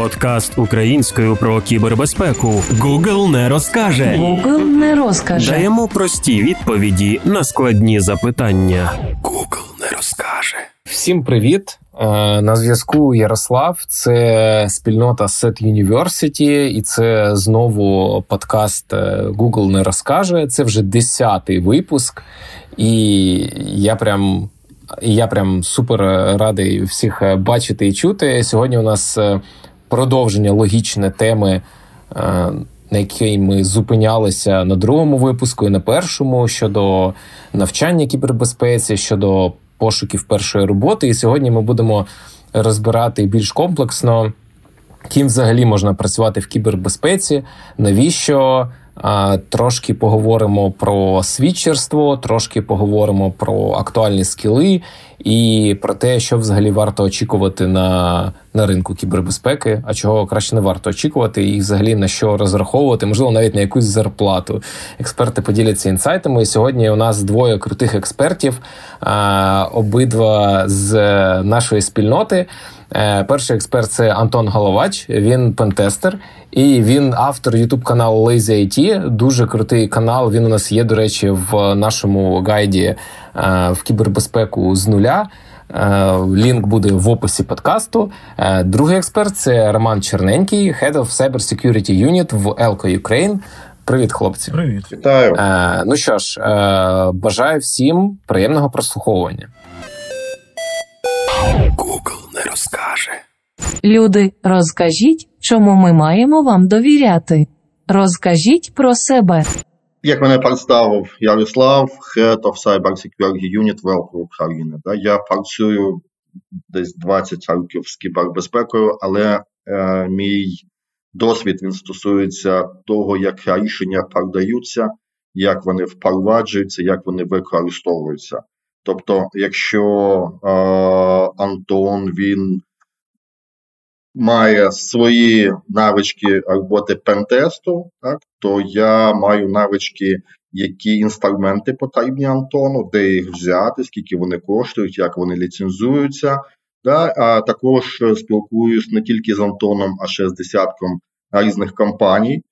Подкаст українською про кібербезпеку. Google не розкаже. Google не розкаже. Даємо прості відповіді на складні запитання. Google не розкаже. Всім привіт! Е, на зв'язку Ярослав. Це спільнота Set University, і це знову подкаст е, Google не розкаже. Це вже десятий випуск, і я прям. Я прям супер радий всіх бачити і чути. Сьогодні у нас е, продовження логічне теми, на якій ми зупинялися на другому випуску і на першому щодо навчання кібербезпеці, щодо пошуків першої роботи. І сьогодні ми будемо розбирати більш комплексно, ким взагалі можна працювати в кібербезпеці, навіщо. Трошки поговоримо про свідчерство, трошки поговоримо про актуальні скіли і про те, що взагалі варто очікувати на на ринку кібербезпеки, а чого краще не варто очікувати, і взагалі на що розраховувати, можливо, навіть на якусь зарплату. Експерти поділяться інсайтами. І Сьогодні у нас двоє крутих експертів, обидва з нашої спільноти. Е, перший експерт це Антон Головач. Він пентестер і він автор ютуб каналу Lazy IT. Дуже крутий канал. Він у нас є, до речі, в нашому гайді е, в кібербезпеку з нуля. Е, лінк буде в описі подкасту. Другий експерт це Роман Черненький, Head of Cyber Security Unit в Elko Ukraine. Привіт, хлопці. Привіт, вітаю. Ну що ж, бажаю всім приємного прослуховування. Google не розкаже. Люди, розкажіть, чому ми маємо вам довіряти. Розкажіть про себе. Як мене представив Ярослав, Head of Cyber Security Unit Велко України. Я працюю десь 20 років з кібербезпекою, але е, мій досвід він стосується того, як рішення продаються, як вони впроваджуються, як вони використовуються. Тобто, якщо е, Антон він має свої навички роботи пентесту, так, то я маю навички, які інструменти потрібні Антону, де їх взяти, скільки вони коштують, як вони ліцензуються. Да, А також спілкуюсь не тільки з Антоном, а ще з десятком різних компаній,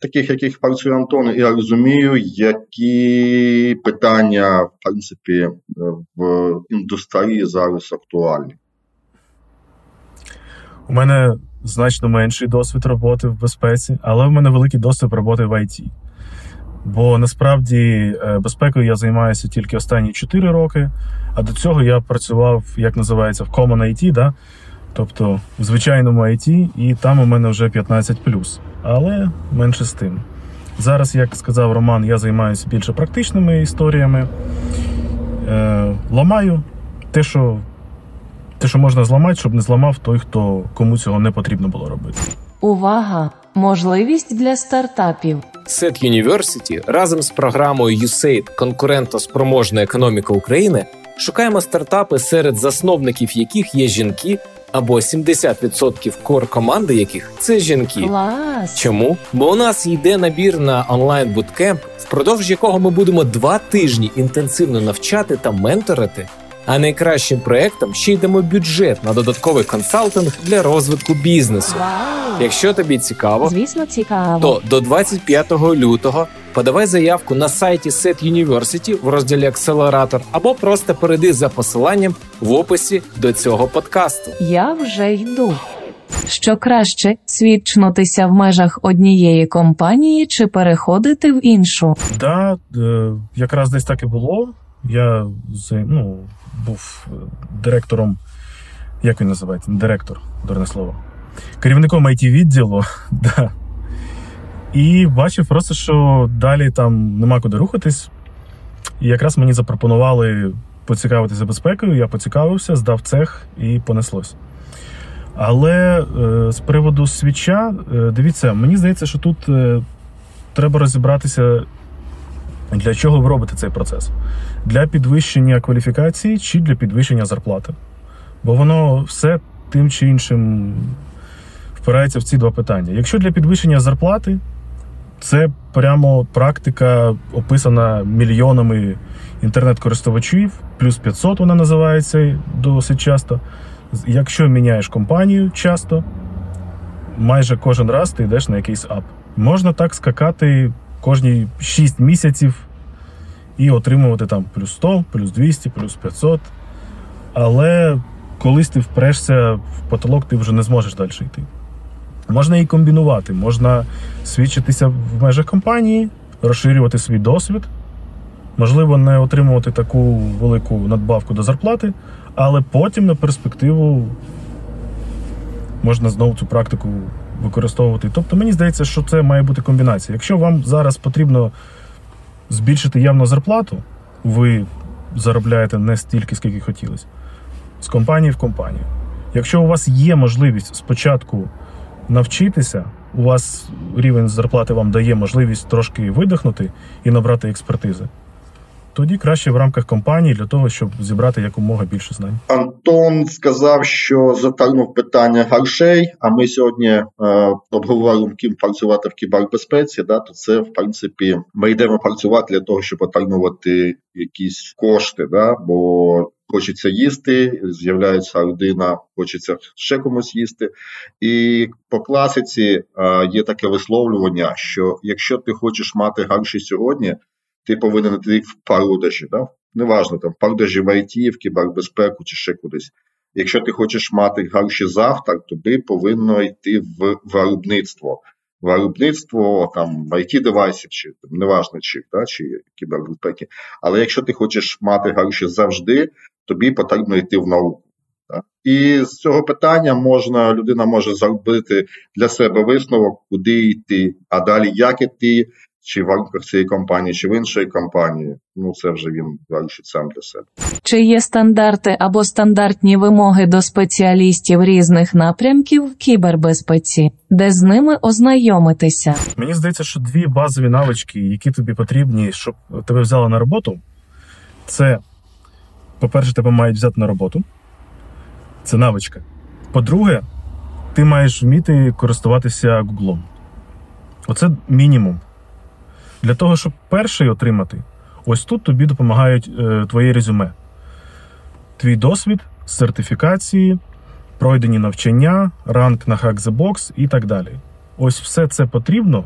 таких, яких працює Антон, я розумію, які питання, в принципі, в індустрії зараз актуальні. У мене значно менший досвід роботи в безпеці, але в мене великий досвід роботи в ІТ. Бо насправді е, безпекою я займаюся тільки останні 4 роки, а до цього я працював, як називається, в Common IT, да? Тобто в звичайному IT, і там у мене вже 15 але менше з тим. Зараз, як сказав Роман, я займаюся більше практичними історіями. Е, Ламаю те, що те, що можна зламати, щоб не зламав той, хто кому цього не потрібно було робити. Увага! Можливість для стартапів. Set University разом з програмою USAID Конкурентоспроможна економіка України шукаємо стартапи, серед засновників яких є жінки або 70% кор команди яких це жінки. Клас! Чому? Бо у нас йде набір на онлайн буткемп, впродовж якого ми будемо два тижні інтенсивно навчати та менторити. А найкращим проектом ще йдемо бюджет на додатковий консалтинг для розвитку бізнесу. Вау! Якщо тобі цікаво, звісно, цікаво, то до 25 лютого подавай заявку на сайті Set University в розділі Акселератор або просто перейди за посиланням в описі до цього подкасту. Я вже йду. Що краще свідчнутися в межах однієї компанії чи переходити в іншу? Да, е, якраз десь так і було. Я ну, був е, директором, як він називається? Директор, дурне слово. Керівником it відділу. да. І бачив просто, що далі там нема куди рухатись. І якраз мені запропонували поцікавитися безпекою, я поцікавився, здав цех і понеслось. Але е, з приводу свіча, е, дивіться, мені здається, що тут е, треба розібратися, для чого ви робите цей процес. Для підвищення кваліфікації чи для підвищення зарплати. Бо воно все тим чи іншим впирається в ці два питання. Якщо для підвищення зарплати, це прямо практика, описана мільйонами інтернет-користувачів, плюс 500 вона називається досить часто. Якщо міняєш компанію часто, майже кожен раз ти йдеш на якийсь ап. Можна так скакати кожні 6 місяців і отримувати там плюс 100, плюс 200, плюс 500. Але колись ти впрешся в потолок, ти вже не зможеш далі йти. Можна і комбінувати, можна свідчитися в межах компанії, розширювати свій досвід, можливо, не отримувати таку велику надбавку до зарплати, але потім на перспективу можна знову цю практику використовувати. Тобто, мені здається, що це має бути комбінація. Якщо вам зараз потрібно збільшити явно зарплату, ви заробляєте не стільки, скільки хотілося, з компанії в компанію. Якщо у вас є можливість спочатку навчитися, у вас рівень зарплати вам дає можливість трошки видихнути і набрати експертизи, тоді краще в рамках компанії для того, щоб зібрати якомога більше знань. Антон сказав, що затягнув питання грошей. А ми сьогодні е, обговорюємо ким працювати в кібербезпеці. Да, то це в принципі ми йдемо працювати для того, щоб отримувати якісь кошти. Да, бо Хочеться їсти, з'являється людина, хочеться ще комусь їсти. І по класиці е, є таке висловлювання, що якщо ти хочеш мати гроші сьогодні, ти повинен йти в продажі. Да? Неважно, там продажі в IT, в кібербезпеку чи ще кудись. Якщо ти хочеш мати гроші завтра, тобі повинно йти в виробництво. Виробництво там it девайсів, чи там, неважно чи, да, чи кібербезпеки. Але якщо ти хочеш мати гроші завжди, тобі потрібно йти в науку. І з цього питання можна людина може зробити для себе висновок, куди йти, а далі як іти, чи в рамках цієї компанії, чи в іншої компанії. Ну це вже він вирішить сам для себе. Чи є стандарти або стандартні вимоги до спеціалістів різних напрямків в кібербезпеці, де з ними ознайомитися? Мені здається, що дві базові навички, які тобі потрібні, щоб тебе взяли на роботу, це, по-перше, тебе мають взяти на роботу. Це навичка. По-друге, ти маєш вміти користуватися Гуглом. Оце мінімум. Для того, щоб перший отримати, ось тут тобі допомагають е, твоє резюме, твій досвід, сертифікації, пройдені навчання, ранг на Hack the Box і так далі. Ось все це потрібно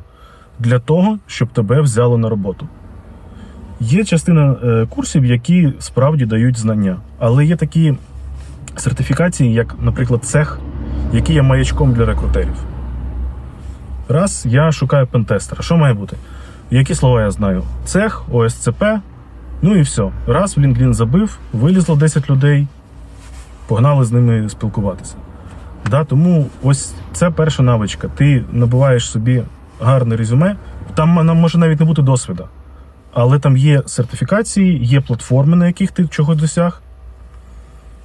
для того, щоб тебе взяли на роботу. Є частина е, курсів, які справді дають знання, але є такі сертифікації, як, наприклад, цех, який є маячком для рекрутерів. Раз я шукаю пентестера, що має бути? Які слова я знаю? Цех, ОСЦП, ну і все. Раз в LinkedIn забив, вилізло 10 людей, погнали з ними спілкуватися. Да, Тому ось це перша навичка. Ти набуваєш собі гарне резюме, там може навіть не бути досвіду. Але там є сертифікації, є платформи, на яких ти чогось досяг.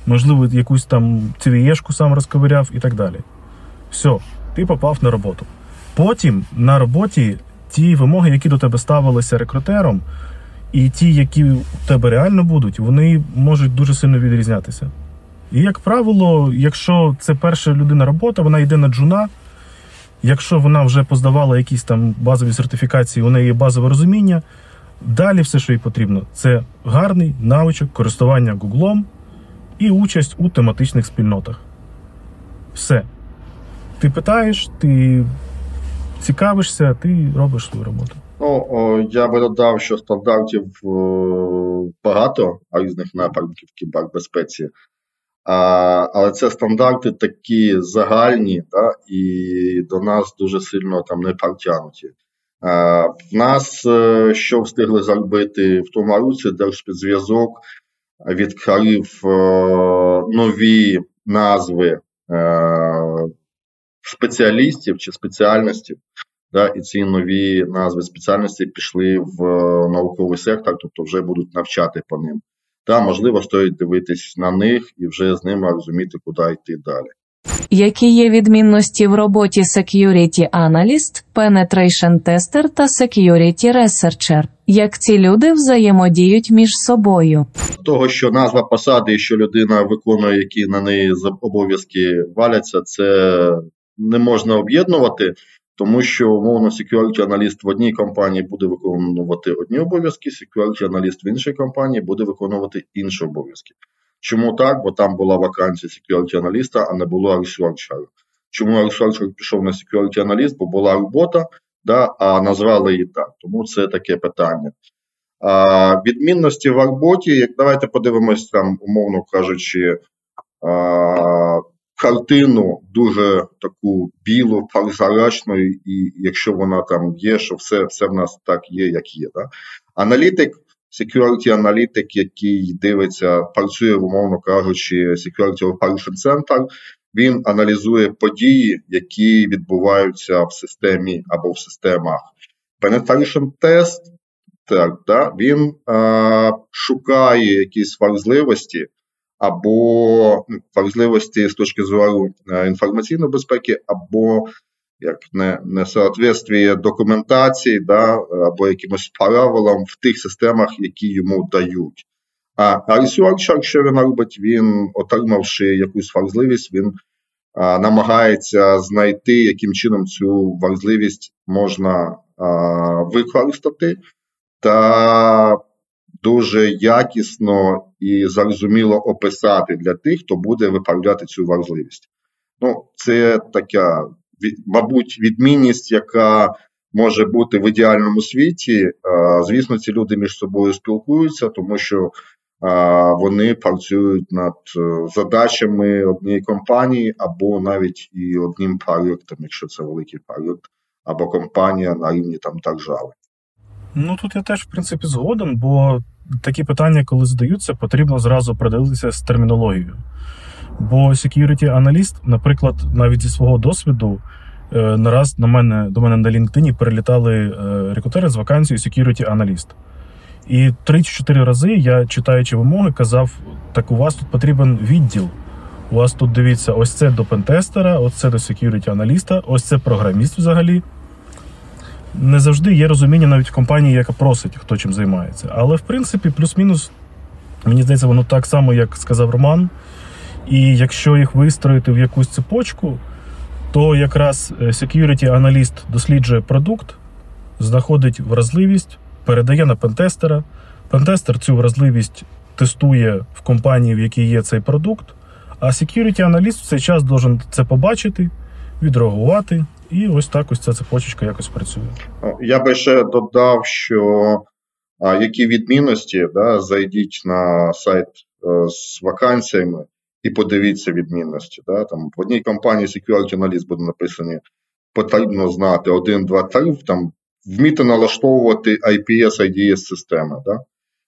Можливо, якусь там цивієшку сам розковиряв і так далі. Все, ти попав на роботу. Потім на роботі ті вимоги, які до тебе ставилися рекрутером, і ті, які у тебе реально будуть, вони можуть дуже сильно відрізнятися. І, як правило, якщо це перша людина робота, вона йде на джуна. Якщо вона вже поздавала якісь там базові сертифікації, у неї є базове розуміння. Далі все, що їй потрібно, це гарний навичок користування Гуглом і участь у тематичних спільнотах. Все. Ти питаєш, ти цікавишся, ти робиш свою роботу. Ну, о, я би додав, що стандартів о, багато різних напрямків кібербезпеці. А, Але це стандарти такі загальні, та, і до нас дуже сильно там не протягнуті. Нас е, що встигли зробити в тому році, Держспецзв'язок відкрив е, нові назви е, спеціалістів чи спеціальностей, да, і ці нові назви спеціальності пішли в науковий сектор, тобто вже будуть навчати по ним. Та можливо стоїть дивитись на них і вже з ними розуміти, куди йти далі. Які є відмінності в роботі Security Analyst, Penetration Tester та Security Researcher? Як ці люди взаємодіють між собою? Того, що назва посади, і що людина виконує, які на неї обов'язки валяться, це не можна об'єднувати, тому що умовно security аналіст в одній компанії буде виконувати одні обов'язки, security аналіст в іншій компанії буде виконувати інші обов'язки. Чому так? Бо там була вакансія security аналіста, а не було ресерчера. чому Арсольчик пішов на security аналіст, бо була робота, да, а назвали її так. Тому це таке питання. А, Відмінності в роботі, як давайте подивимось там, умовно кажучи, а, картину дуже таку білу, прозрачну, і якщо вона там є, що все все в нас так є, як є. Да? Аналітик, security аналітик, який дивиться, працює, умовно кажучи, Security Operation Center, він аналізує події, які відбуваються в системі або в системах. Penetration Test, так, да, він е, шукає якісь важливості або ну, важливості з точки зору е, інформаційної безпеки, або як не несоответствие документації, да, або якимось правилам в тих системах, які йому дають. А researcher, що він робить, він, отримавши якусь важливість, він а, намагається знайти, яким чином цю важливість можна а, використати, та дуже якісно і зрозуміло описати для тих, хто буде виправляти цю важливість. Ну, це така, мабуть, відмінність, яка може бути в ідеальному світі. Звісно, ці люди між собою спілкуються, тому що вони працюють над е, задачами однієї компанії або навіть і одним проєктом, якщо це великий проєкт, або компанія на рівні там держави. Ну тут я теж в принципі згоден, бо такі питання, коли задаються, потрібно зразу придивитися з термінологією. Бо security аналіст, наприклад, навіть зі свого досвіду, е, нараз на мене до мене на LinkedIn перелітали е, рекрутери з вакансією security аналіст. І 3-4 рази я, читаючи вимоги, казав: так у вас тут потрібен відділ. У вас тут дивіться, ось це до пентестера, ось це до security аналіста, ось це програміст взагалі не завжди є розуміння навіть в компанії, яка просить, хто чим займається. Але в принципі, плюс-мінус, мені здається, воно так само, як сказав Роман. І якщо їх вистроїти в якусь цепочку, то якраз е, security аналіст досліджує продукт, знаходить вразливість, передає на пентестера. Пентестер цю вразливість тестує в компанії, в якій є цей продукт. А security аналіст в цей час должен це побачити, відреагувати і ось так ось ця цепочечка якось працює. Я би ще додав, що які відмінності, да, зайдіть на сайт е, з вакансіями і подивіться відмінності. Да, там В одній компанії Security Analyst буде написані, потрібно знати 1, 2, 3, там вміти налаштовувати IPS, IDS системи. Да?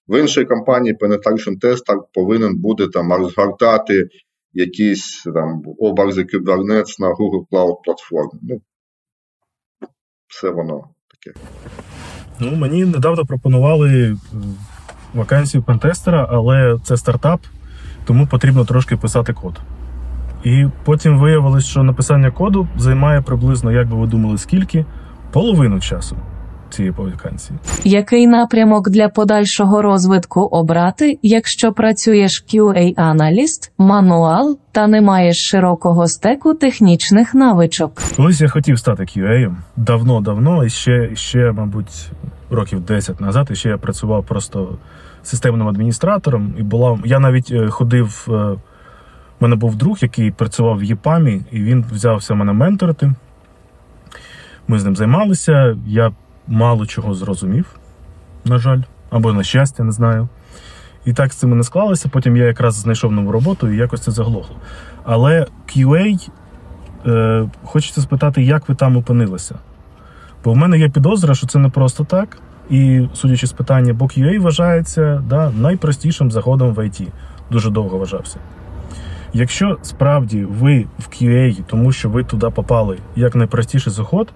В іншій компанії Penetration Tester повинен буде там розгортати якісь там образи Kubernetes на Google Cloud платформі. Ну, все воно таке. Ну, Мені недавно пропонували е, вакансію пентестера, але це стартап, тому потрібно трошки писати код. І потім виявилось, що написання коду займає приблизно, як би ви думали, скільки? Половину часу цієї вакансії. Який напрямок для подальшого розвитку обрати, якщо працюєш QA-аналіст, мануал та не маєш широкого стеку технічних навичок? Колись я хотів стати QA давно-давно, і ще, ще, мабуть, років 10 назад, і ще я працював просто системним адміністратором, і була я навіть е, ходив. Е, мене був друг, який працював в ЄПАМі, і він взявся мене менторити. Ми з ним займалися. Я мало чого зрозумів, на жаль, або на щастя, не знаю. І так з цим не склалося. Потім я якраз знайшов нову роботу і якось це заглохло. Але QA, е, хочеться спитати, як ви там опинилися? Бо в мене є підозра, що це не просто так. І, судячи з питання, QA вважається да, найпростішим заходом в IT. Дуже довго вважався. Якщо справді ви в QA, тому що ви туди попали як найпростіший заход,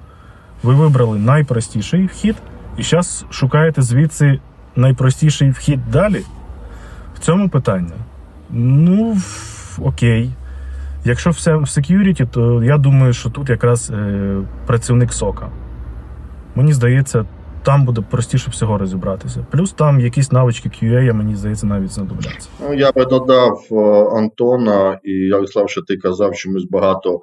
ви вибрали найпростіший вхід, і зараз шукаєте звідси найпростіший вхід далі. В цьому питання. Ну, окей. Якщо все в security, то я думаю, що тут якраз е, працівник сока. Мені здається, там буде простіше всього розібратися. Плюс там якісь навички QA, мені здається, навіть знадобляться. Ну, я би додав е, Антона і Ярослав, що ти казав, ми багато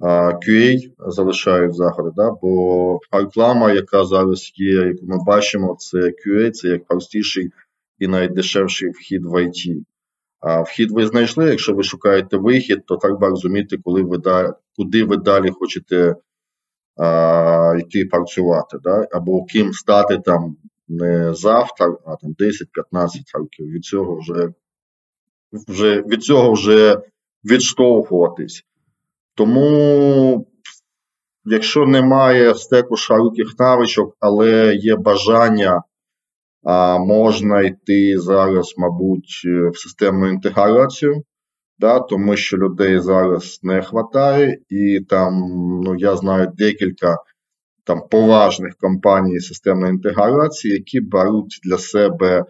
QA залишають заходи, да? бо реклама, яка зараз є, яку ми бачимо, це QA, це як простіший і найдешевший вхід в IT. А вхід ви знайшли, якщо ви шукаєте вихід, то треба розуміти, коли ви куди ви далі хочете йти працювати, да? або ким стати там не завтра, а там 10-15 років. Від цього вже вже від цього вже відштовхуватись. Тому, якщо немає стеку широких навичок, але є бажання, а можна йти зараз, мабуть, в системну інтеграцію, да, тому що людей зараз не вистачає, і там, ну я знаю декілька там поважних компаній системної інтеграції, які беруть для себе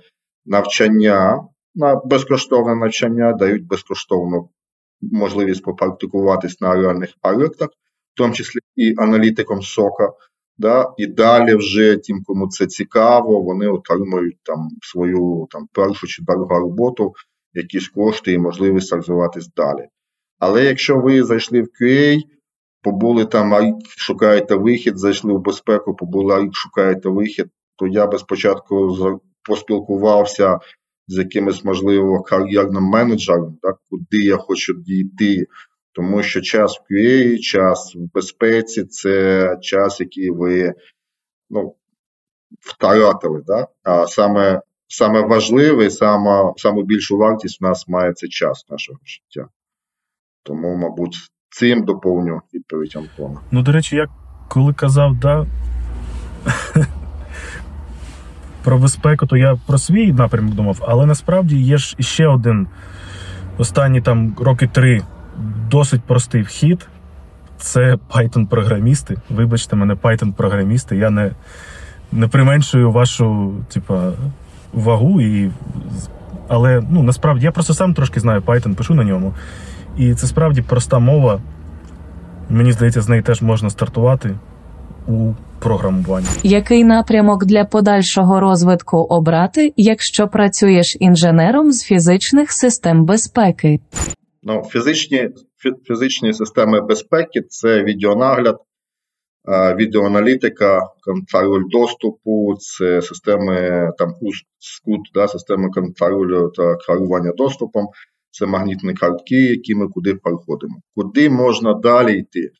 навчання на безкоштовне навчання, дають безкоштовну можливість попрактикуватись на реальних проєктах, в тому числі і аналітиком сока. Да, І далі вже тим, кому це цікаво, вони отримують там свою там першу чи другу роботу, якісь кошти і можливість розвиватись далі. Але якщо ви зайшли в QA, побули там шукаєте вихід, зайшли в безпеку, побули шукаєте вихід, то я би спочатку поспілкувався з якимось, можливо, кар'єрним менеджером, так, куди я хочу дійти. Тому що час в QA, час в безпеці це час, який ви ну, втратили. Да? А саме саме важливе, саме, саме більшу вартість в нас має це час нашого життя. Тому, мабуть, цим доповню відповідь Антона. Ну, до речі, я коли казав, да. Про безпеку, то я про свій напрямок думав, але насправді є ж ще один останні там роки три досить простий вхід. Це Python-програмісти. Вибачте мене, Python-програмісти. Я не не применшую вашу типа, вагу. І... Але ну, насправді я просто сам трошки знаю Python, пишу на ньому. І це справді проста мова. Мені здається, з неї теж можна стартувати у програмуванні. Який напрямок для подальшого розвитку обрати, якщо працюєш інженером з фізичних систем безпеки? Ну, фізичні фізичні системи безпеки це відеонагляд, відеоаналітика, контроль доступу, це системи там скут, да, системи контролю та керування доступом, це магнітні картки, які ми куди переходимо. Куди можна далі йти?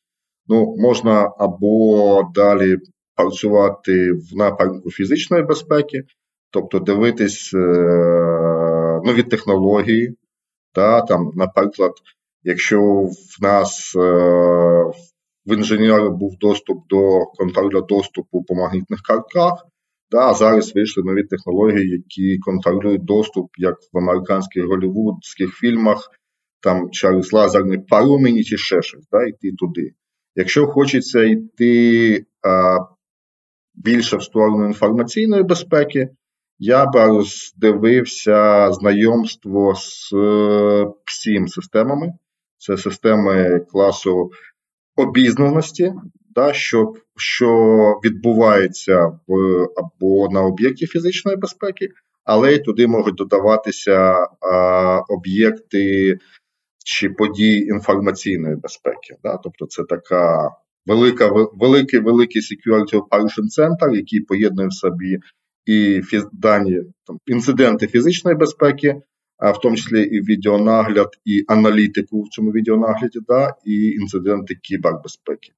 Ну, можна або далі працювати в напрямку фізичної безпеки, тобто дивитись е, нові технології. Та, там, Наприклад, якщо в нас е, в інженера був доступ до контролю доступу по магнітних картках, та, а зараз вийшли нові технології, які контролюють доступ, як в американських голівудських фільмах, там через лазерний паромені чи ще щось, та, йти туди. Якщо хочеться йти а, більше в сторону інформаційної безпеки, я би роздивився знайомство з всім системами. Це системи класу обізнаності, да, що що відбувається в або на об'єкті фізичної безпеки, але й туди можуть додаватися а, об'єкти чи події інформаційної безпеки. Да? Тобто це така велика, великий великий security operation center, який поєднує в собі і фіз, дані там, інциденти фізичної безпеки, в тому числі і відеонагляд, і аналітику в цьому відеонагляді, да, і інциденти кібербезпеки.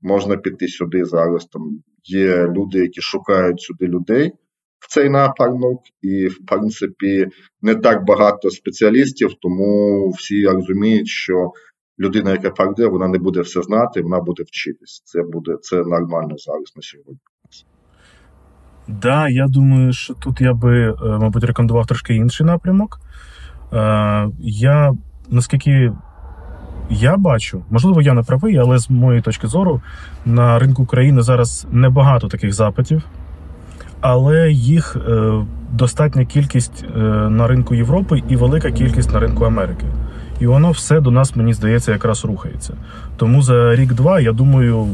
Можна піти сюди зараз. Там є люди, які шукають сюди людей в цей напрямок, і, в принципі, не так багато спеціалістів, тому всі розуміють, що людина, яка прийде, вона не буде все знати, вона буде вчитись. Це буде це нормально зараз на сьогодні. Да, я думаю, що тут я би, е, мабуть, рекомендував трошки інший напрямок. Е, я наскільки я бачу, можливо, я не правий, але з моєї точки зору, на ринку України зараз небагато таких запитів, але їх е, достатня кількість на ринку Європи і велика кількість на ринку Америки. І воно все до нас, мені здається, якраз рухається. Тому за рік-два, я думаю,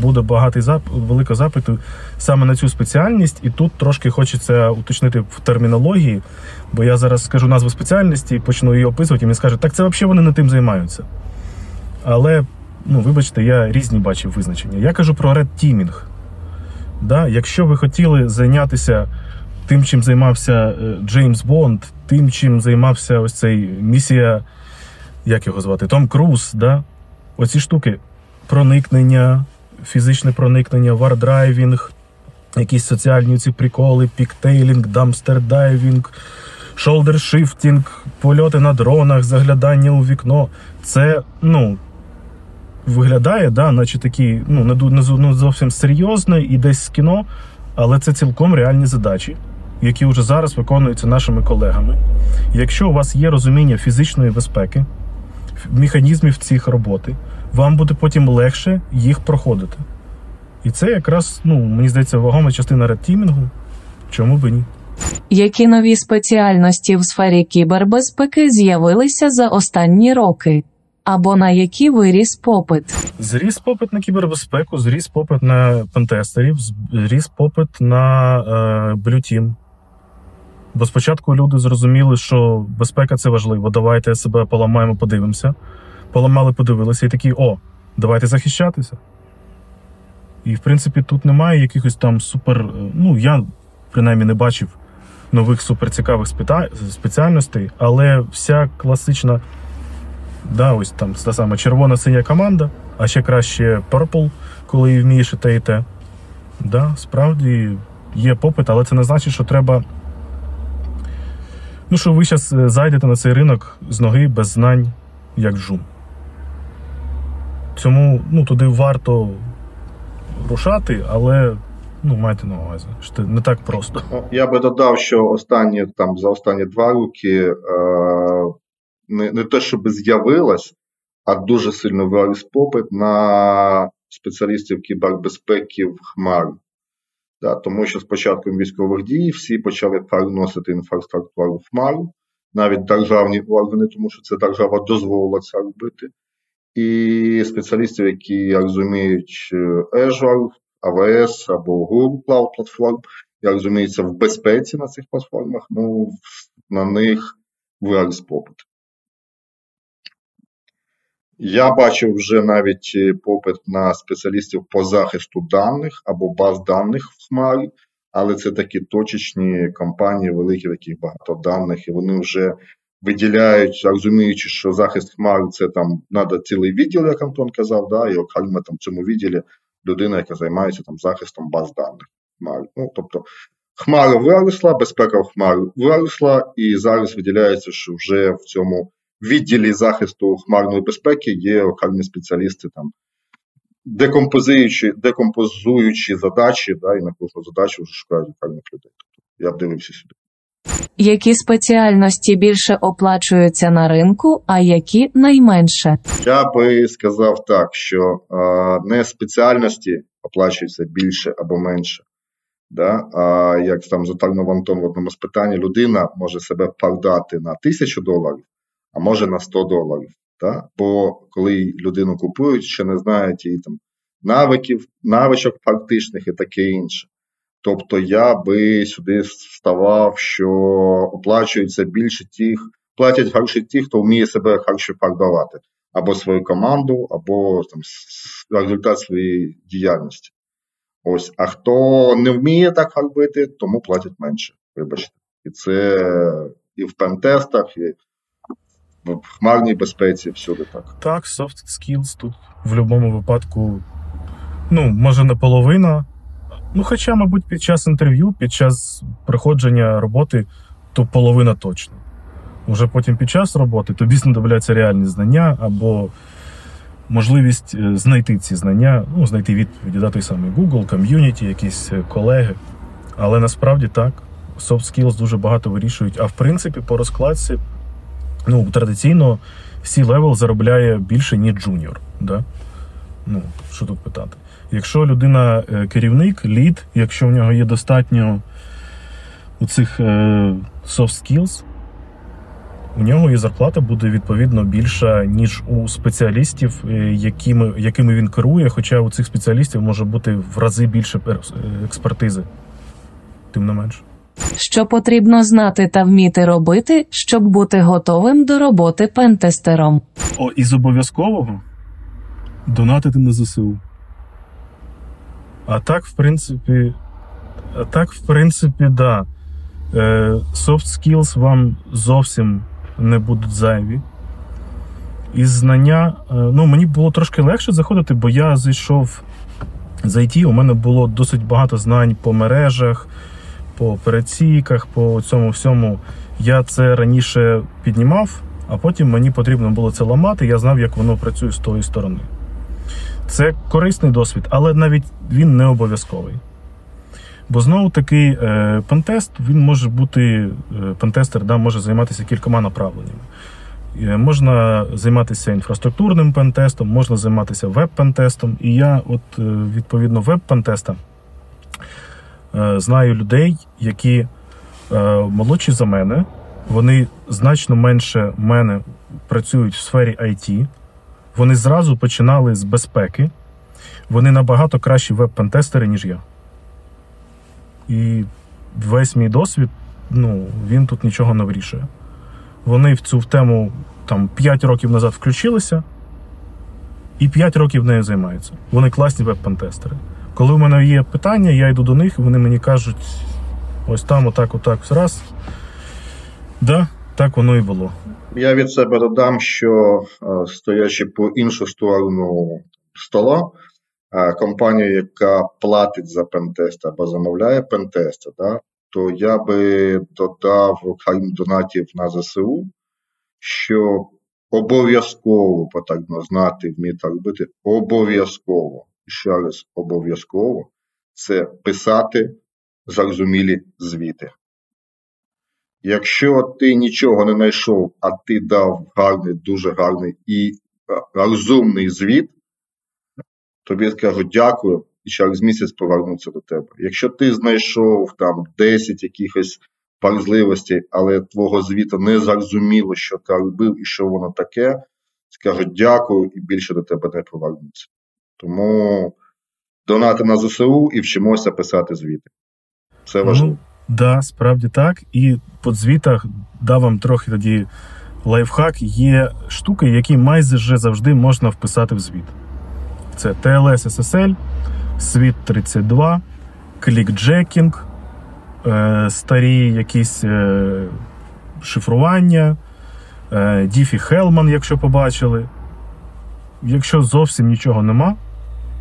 буде багатий зап... велика запиту саме на цю спеціальність, і тут трошки хочеться уточнити в термінології, бо я зараз скажу назву спеціальності, почну її описувати, і мені скажуть, так це взагалі вони не тим займаються. Але, ну, вибачте, я різні бачив визначення. Я кажу про Teaming. Да? Якщо ви хотіли зайнятися тим, чим займався е, Джеймс Бонд, тим, чим займався ось цей місія, як його звати, Том Круз, да? оці штуки проникнення, фізичне проникнення, wardriving, якісь соціальні ці приколи, pigtailing, dumpster diving, shoulder surfing, польоти на дронах, заглядання у вікно. Це, ну. Виглядає, да, наче такі, ну, не, не зовсім серйозно і десь з кіно, але це цілком реальні задачі, які вже зараз виконуються нашими колегами. Якщо у вас є розуміння фізичної безпеки, механізмів цих роботи, вам буде потім легше їх проходити. І це якраз, ну, мені здається, вагома частина редтімінгу. Чому би ні? Які нові спеціальності в сфері кібербезпеки з'явилися за останні роки? Або на які виріс попит? Зріс попит на кібербезпеку, зріс попит на пентестерів, зріс попит на е, Blue Team. Бо спочатку люди зрозуміли, що безпека це важливо. Давайте себе поламаємо, подивимося. Поламали, подивилися, і такі: о, давайте захищатися. І, в принципі, тут немає якихось там супер. Ну, я принаймні не бачив нових суперцікавих спеціальностей, але вся класична, да, ось там та сама червона-синя команда, а ще краще Purple, коли вмієш і те, і те. Да, Справді є попит, але це не значить, що треба. Ну, що ви зараз зайдете на цей ринок з ноги без знань, як жум. Цьому ну, туди варто рушати, але ну, майте на увазі, що не так просто. Ну, я би додав, що останні там за останні два роки е, не не те, щоб з'явилось, а дуже сильно виріс попит на спеціалістів кібербезпеки в Хмару. Да, Тому що з початком військових дій всі почали переносити інфраструктуру в Хмару, навіть державні органи, тому що це держава дозволила це робити. І спеціалістів, які розуміють е, Azure, AWS або Google Cloud платформ, я розуміється, в безпеці на цих платформах, ну на них виріс попит. Я бачив вже навіть е, попит на спеціалістів по захисту даних або баз даних в Хмарі, але це такі точечні компанії, великі, в яких багато даних, і вони вже виділяють, розуміючи, що захист Хмари це там треба цілий відділ, як Антон казав, да, і окремо там в цьому відділі людина, яка займається там захистом баз даних Хмари. Ну, тобто Хмара виросла, безпека в Хмарі виросла, і зараз виділяється, що вже в цьому відділі захисту хмарної безпеки є окремі спеціалісти там. Декомпозуючи декомпозуючи задачі, да, і на кожну задачу вже шукають окремих людей. Тобто я б дивився сюди. Які спеціальності більше оплачуються на ринку, а які найменше? Я би сказав так, що а, не спеціальності оплачуються більше або менше. Да? А як там затарнув Антон в одному з питань, людина може себе продати на тисячу доларів, а може на 100 доларів. Да? Бо коли людину купують, ще не знають її там навиків, навичок практичних і таке інше. Тобто я би сюди вставав, що оплачується більше тих, платять гроші ті, хто вміє себе краще продавати, або свою команду, або там результат своєї діяльності. Ось, а хто не вміє так робити, тому платять менше. Вибачте. І це і в пентестах, і в хмарній безпеці, всюди так. Так, soft skills тут в будь-якому випадку, ну, може, не половина. Ну, хоча, мабуть, під час інтерв'ю, під час приходження роботи, то половина точно. Уже потім під час роботи тобі знадобляться реальні знання або можливість е, знайти ці знання, ну, знайти відповіді, да, той самий Google, ком'юніті, якісь е, колеги. Але насправді так, soft skills дуже багато вирішують. А в принципі, по розкладці, ну, традиційно C-level заробляє більше, ніж джуніор. Да? Ну, що тут питати? Якщо людина е, керівник, lead, якщо в нього є достатньо у цих е, soft skills, у нього і зарплата буде відповідно більша, ніж у спеціалістів, е, якими якими він керує. Хоча у цих спеціалістів може бути в рази більше експертизи, тим не менше. Що потрібно знати та вміти робити, щоб бути готовим до роботи пентестером? О, із обов'язкового донатити на ЗСУ. А так, в принципі, а так, в принципі, да. Е, soft skills вам зовсім не будуть зайві. із знання, е, ну мені було трошки легше заходити, бо я зайшов з IT, у мене було досить багато знань по мережах, по операційках, по цьому всьому. Я це раніше піднімав, а потім мені потрібно було це ламати. Я знав, як воно працює з тої сторони. Це корисний досвід, але навіть він не обов'язковий. Бо знову таки е, пентест він може бути, е, пентестер да, може займатися кількома направленнями. Е, можна займатися інфраструктурним пентестом, можна займатися веб-пентестом. І я, от відповідно, веб-пентеста знаю людей, які молодші за мене, вони значно менше мене працюють в сфері IT. Вони зразу починали з безпеки. Вони набагато кращі веб-пентестери, ніж я. І весь мій досвід, ну, він тут нічого не вирішує. Вони в цю тему там 5 років назад включилися і 5 років нею займаються. Вони класні веб-пентестери. Коли в мене є питання, я йду до них, вони мені кажуть: ось там, отак, отак, раз. Да, так воно і було. Я від себе додам, що е, стоячи по іншу сторону стола, компанія, яка платить за пентест або замовляє пентести, да, то я би додав окрім донатів на ЗСУ, що обов'язково потрібно знати, вміти робити, обов'язково, ще раз обов'язково це писати зрозумілі звіти. Якщо ти нічого не знайшов, а ти дав гарний, дуже гарний і розумний звіт, тобі скажуть дякую і через місяць повернуться до тебе. Якщо ти знайшов там 10 якихось парзливостей, але твого звіту не зрозуміло, що ти робив і що воно таке, скажуть дякую і більше до тебе не повернуться. Тому донати на ЗСУ і вчимося писати звіти. Це ну, важливо. Да, справді так. І по звітах дав вам трохи тоді лайфхак. Є штуки, які майже завжди можна вписати в звіт. Це TLS SSL, Світ 32, клікджекінг, е, старі якісь е, шифрування, е, Діфі Хелман, якщо побачили. Якщо зовсім нічого нема,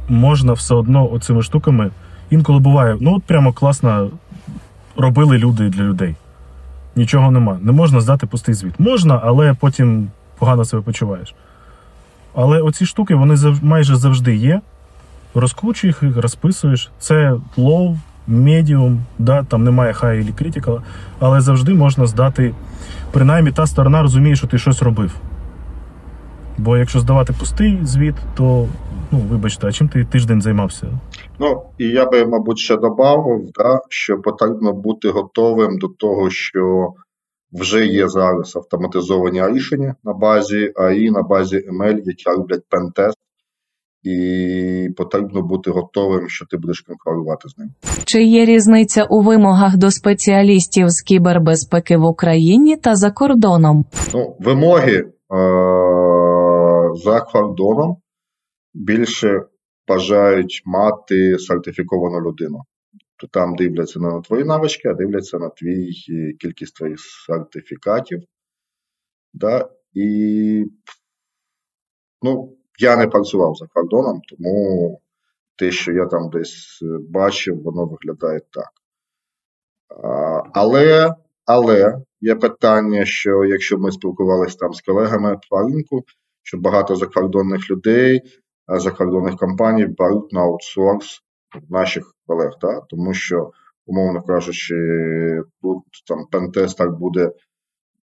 можна все одно оцими штуками. Інколи буває, ну от прямо класно робили люди для людей. Нічого нема. Не можна здати пустий звіт. Можна, але потім погано себе почуваєш. Але оці штуки вони майже завжди є. Розкручуєш їх, розписуєш. Це low, medium, да, там немає high і critical, але завжди можна здати. Принаймні та сторона розуміє, що ти щось робив. Бо якщо здавати пустий звіт, то ну, вибачте, а чим ти тиждень займався? Ну, і я би, мабуть, ще додав, да, що потрібно бути готовим до того, що вже є зараз автоматизовані рішення на базі АІ, на базі ML, які роблять пентест, і потрібно бути готовим, що ти будеш конкурувати з ним. Чи є різниця у вимогах до спеціалістів з кібербезпеки в Україні та за кордоном? Ну, Вимоги е- за кордоном більше бажають мати сертифіковану людину то там дивляться не на твої навички, а дивляться на твій е, кількість твоїх сертифікатів. Да? І ну, я не працював за кордоном, тому те, що я там десь е, бачив, воно виглядає так. Але але є питання, що якщо ми спілкувалися там з колегами по ринку, що багато закордонних людей, закордонних компаній беруть на аутсорс наших колег, да? тому що, умовно кажучи, тут там пентестер буде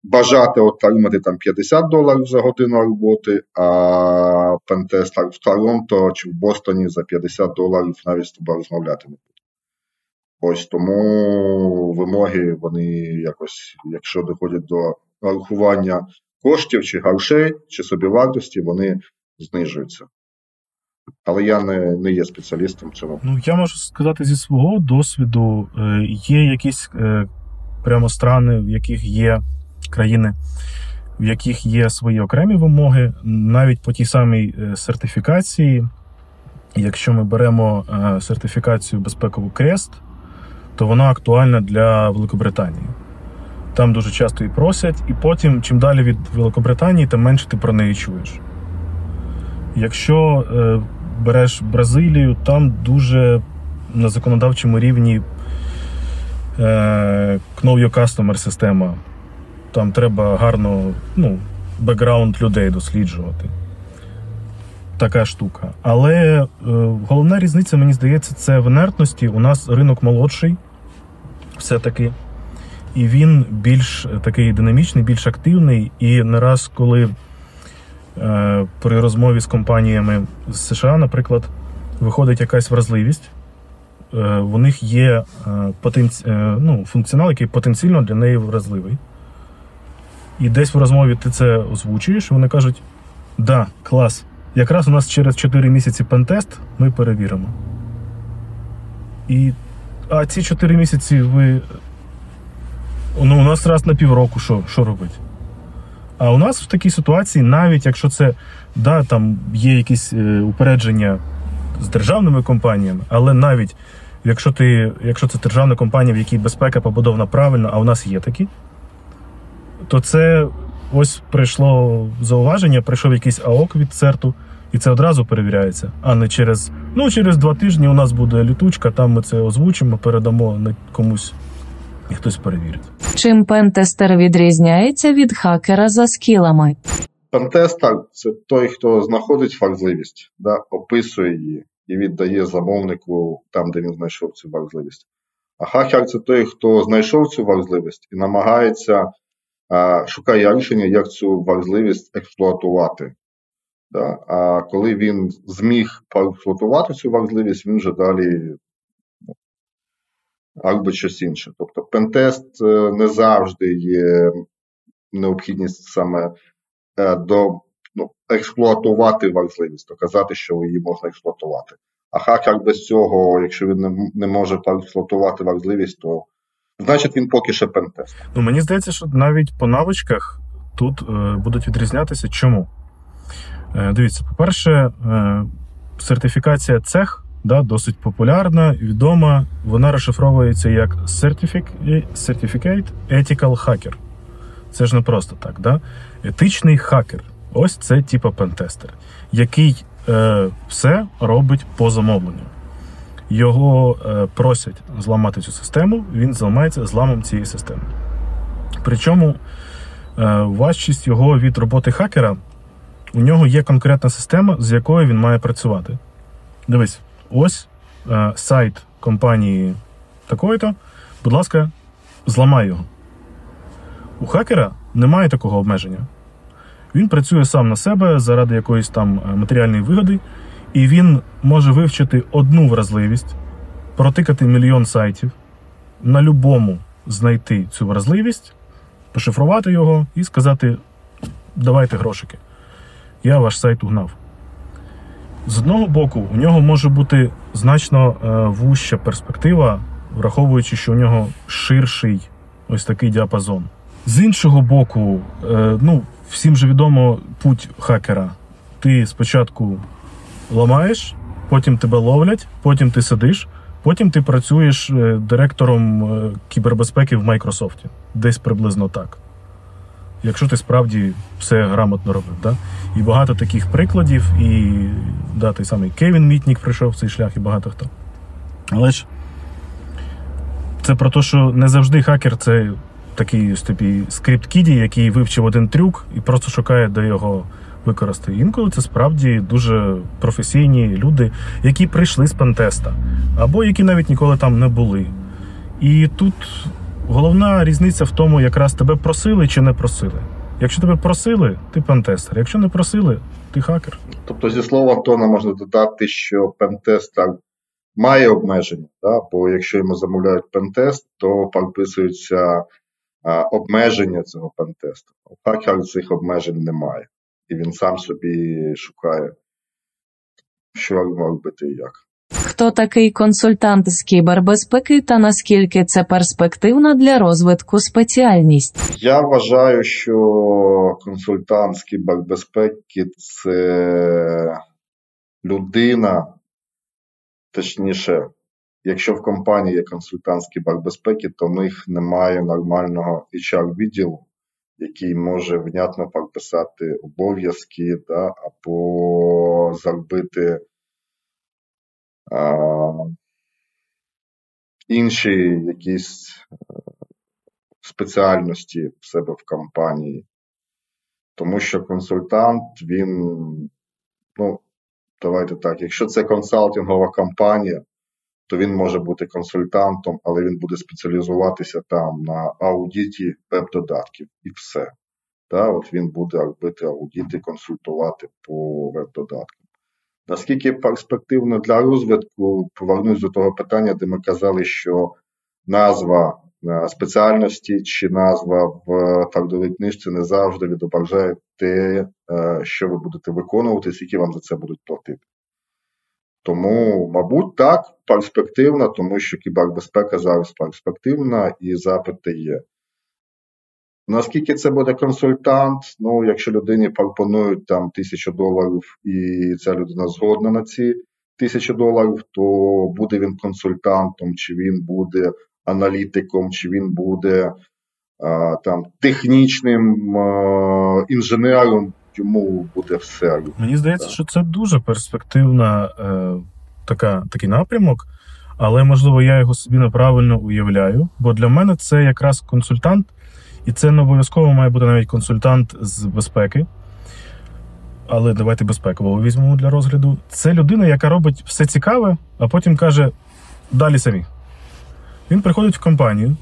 бажати отримати там 50 доларів за годину роботи, а пентестер в Торонто чи в Бостоні за 50 доларів навіть з тобою розмовляти не буде. Ось тому вимоги, вони якось, якщо доходять до нарахування коштів чи грошей, чи собівартості, вони знижуються. Але я не не є спеціалістом цього. Ну я можу сказати зі свого досвіду, е, є якісь е, прямо страни, в яких є країни, в яких є свої окремі вимоги, навіть по тій самій е, сертифікації. Якщо ми беремо сертифікацію безпекову Крест, то вона актуальна для Великобританії. Там дуже часто і просять, і потім, чим далі від Великобританії, тим менше ти про неї чуєш. Якщо е, береш Бразилію, там дуже на законодавчому рівні е, Know Your Customer система. Там треба гарно ну, бекграунд людей досліджувати. Така штука. Але е, головна різниця, мені здається, це в інертності. У нас ринок молодший, все-таки. І він більш такий динамічний, більш активний. І не раз, коли е, при розмові з компаніями з США, наприклад, виходить якась вразливість, е, у них є е, потенці... е, ну, функціонал, який потенційно для неї вразливий. І десь в розмові ти це озвучуєш, і вони кажуть: да, клас. Якраз у нас через 4 місяці пентест ми перевіримо. І, а ці 4 місяці ви. Ну, у нас раз на півроку що, що робити? А у нас в такій ситуації, навіть якщо це да, там є якісь е, упередження з державними компаніями, але навіть якщо ти, якщо це державна компанія, в якій безпека побудована правильно, а у нас є такі, то це ось прийшло зауваження, прийшов якийсь АОК від церту, і це одразу перевіряється, а не через ну, через два тижні у нас буде літучка, там ми це озвучимо, передамо комусь, і хтось перевірить. Чим пентестер відрізняється від хакера за скілами? Пентестер це той, хто знаходить вразливість, да, описує її і віддає замовнику там, де він знайшов цю вразливість. А хакер це той, хто знайшов цю вразливість і намагається а, шукає рішення, як цю вразливість експлуатувати. Да. А коли він зміг поексплуатувати цю вразливість, він вже далі робить щось інше. Тобто пентест е, не завжди є необхідність саме е, до ну, експлуатувати вразливість, доказати, що її можна експлуатувати. А хакер без цього, якщо він не, не може поексплуатувати вразливість, то значить він поки ще пентест. Ну, мені здається, що навіть по навичках тут е, будуть відрізнятися. Чому? Е, дивіться, по-перше, е, сертифікація цех да, досить популярна, відома. Вона розшифровується як Certific- Certificate Ethical Hacker. Це ж не просто так. Да? Етичний хакер. Ось це типа пентестер, який е, все робить по замовленню. Його е, просять зламати цю систему, він зламається зламом цієї системи. Причому е, важчість його від роботи хакера, у нього є конкретна система, з якою він має працювати. Дивись, ось е, сайт компанії такої-то, будь ласка, зламай його. У хакера немає такого обмеження. Він працює сам на себе заради якоїсь там е, матеріальної вигоди, і він може вивчити одну вразливість, протикати мільйон сайтів, на любому знайти цю вразливість, пошифрувати його і сказати: давайте грошики. Я ваш сайт угнав. З одного боку, у нього може бути значно е, вуща перспектива, враховуючи, що у нього ширший ось такий діапазон. З іншого боку, е, ну, всім же відомо путь хакера. Ти спочатку ламаєш, потім тебе ловлять, потім ти сидиш, потім ти працюєш е, директором кібербезпеки в Майкрософті. Десь приблизно так. Якщо ти справді все грамотно робив. Да? І багато таких прикладів, і да, той самий Кевін Мітнік пройшов цей шлях, і багато хто. Але ж це про те, що не завжди хакер це такий тобі скрипт-кіді, який вивчив один трюк і просто шукає, де його використати. Інколи це справді дуже професійні люди, які прийшли з пентеста, або які навіть ніколи там не були. І тут головна різниця в тому, якраз тебе просили чи не просили. Якщо тебе просили, ти пентестер. Якщо не просили, ти хакер. Тобто, зі слова Антона можна додати, що пентестер має обмеження, да? бо якщо йому замовляють пентест, то прописуються а, обмеження цього пентесту. У хакера цих обмежень немає. І він сам собі шукає, що робити і як. Хто такий консультант з кібербезпеки та наскільки це перспективна для розвитку спеціальність? Я вважаю, що консультант з кібербезпеки це людина, точніше, якщо в компанії є консультантський баг безпеки, то в них немає нормального HR-відділу, який може внятно прописати обов'язки да, або зробити інші якісь е, спеціальності в себе в компанії. Тому що консультант, він, ну, давайте так, якщо це консалтингова компанія, то він може бути консультантом, але він буде спеціалізуватися там на аудиті веб-додатків і все. Та, от Він буде робити аудіти, консультувати по веб-додаткам. Наскільки перспективно для розвитку, повернусь до того питання, де ми казали, що назва е, спеціальності чи назва в трудовій книжці не завжди відображає те, е, що ви будете виконувати, скільки вам за це будуть платити. Тому, мабуть, так, перспективна, тому що кібербезпека зараз перспективна і запити є. Наскільки це буде консультант? Ну, якщо людині пропонують там тисячу доларів, і ця людина згодна на ці тисячу доларів, то буде він консультантом, чи він буде аналітиком, чи він буде а, там технічним а, інженером, йому буде все. Мені здається, так. що це дуже перспективна е, така, такий напрямок, але можливо я його собі неправильно уявляю. Бо для мене це якраз консультант. І це не обов'язково має бути навіть консультант з безпеки. Але давайте безпекового візьмемо для розгляду. Це людина, яка робить все цікаве, а потім каже: далі самі. Він приходить в компанію,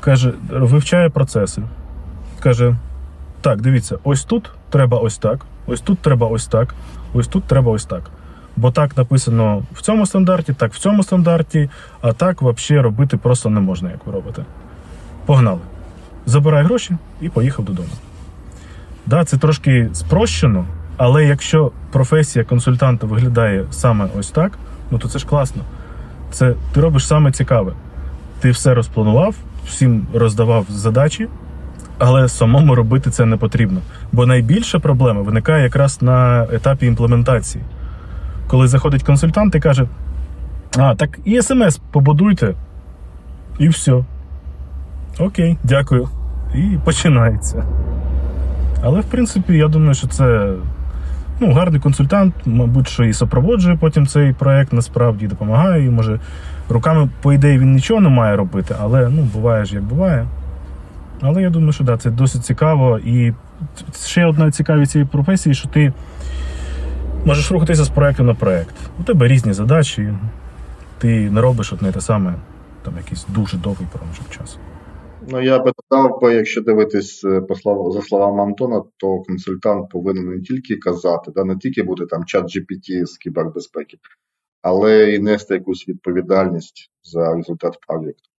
каже, вивчає процеси. Каже: так, дивіться, ось тут треба ось так, ось тут треба ось так, ось тут треба ось так. Бо так написано в цьому стандарті, так в цьому стандарті, а так взагалі робити просто не можна, як ви робите. Погнали забирай гроші і поїхав додому. Да, Це трошки спрощено, але якщо професія консультанта виглядає саме ось так, ну то це ж класно. Це Ти робиш саме цікаве. Ти все розпланував, всім роздавав задачі, але самому робити це не потрібно. Бо найбільша проблема виникає якраз на етапі імплементації. Коли заходить консультант і каже: А, так і смс побудуйте, і все. Окей, дякую. І починається. Але, в принципі, я думаю, що це ну, гарний консультант, мабуть, що і супроводжує потім цей проект, насправді допомагає. І, може, руками, по ідеї, він нічого не має робити, але ну, буває ж, як буває. Але я думаю, що да, це досить цікаво. І ще одна цікавість цієї професії, що ти можеш рухатися з проекту на проект. У тебе різні задачі, ти не робиш одне те саме, там якийсь дуже довгий проміжок часу. Ну, я би додав, якщо дивитись е, за словами Антона, то консультант повинен не тільки казати, да, не тільки бути там чат GPT з кібербезпеки, але і нести якусь відповідальність за результат проєкту.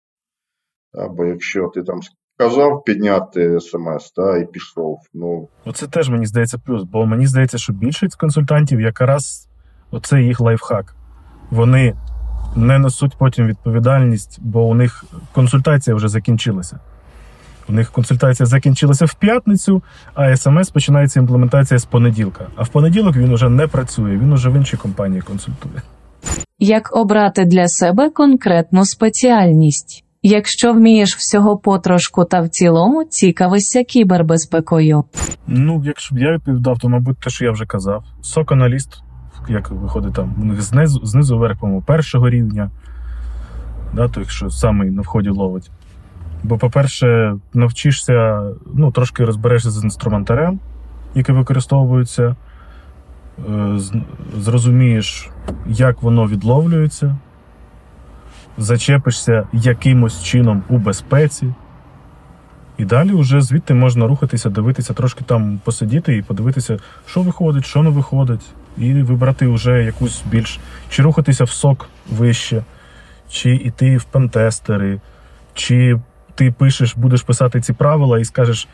Да, бо якщо ти там сказав підняти смс да, і пішов, ну. Оце теж мені здається плюс, бо мені здається, що більшість консультантів якраз оце їх лайфхак. Вони не несуть потім відповідальність, бо у них консультація вже закінчилася. У них консультація закінчилася в п'ятницю, а смс починається імплементація з понеділка. А в понеділок він уже не працює, він уже в іншій компанії консультує. Як обрати для себе конкретну спеціальність? Якщо вмієш всього потрошку та в цілому цікавишся кібербезпекою. Ну, якщо б я відповідав, то мабуть те, що я вже казав. Сок-аналіст як виходить там знизу знизу вверх, по першого рівня, да, то якщо самий на вході ловить. Бо, по-перше, навчишся, ну, трошки розберешся з інструментарем, який використовується, е, зрозумієш, як воно відловлюється, зачепишся якимось чином у безпеці. І далі вже звідти можна рухатися, дивитися, трошки там посидіти і подивитися, що виходить, що не виходить і вибрати вже якусь більш чи рухатися в сок вище, чи йти в пентестери, чи ти пишеш, будеш писати ці правила і скажеш: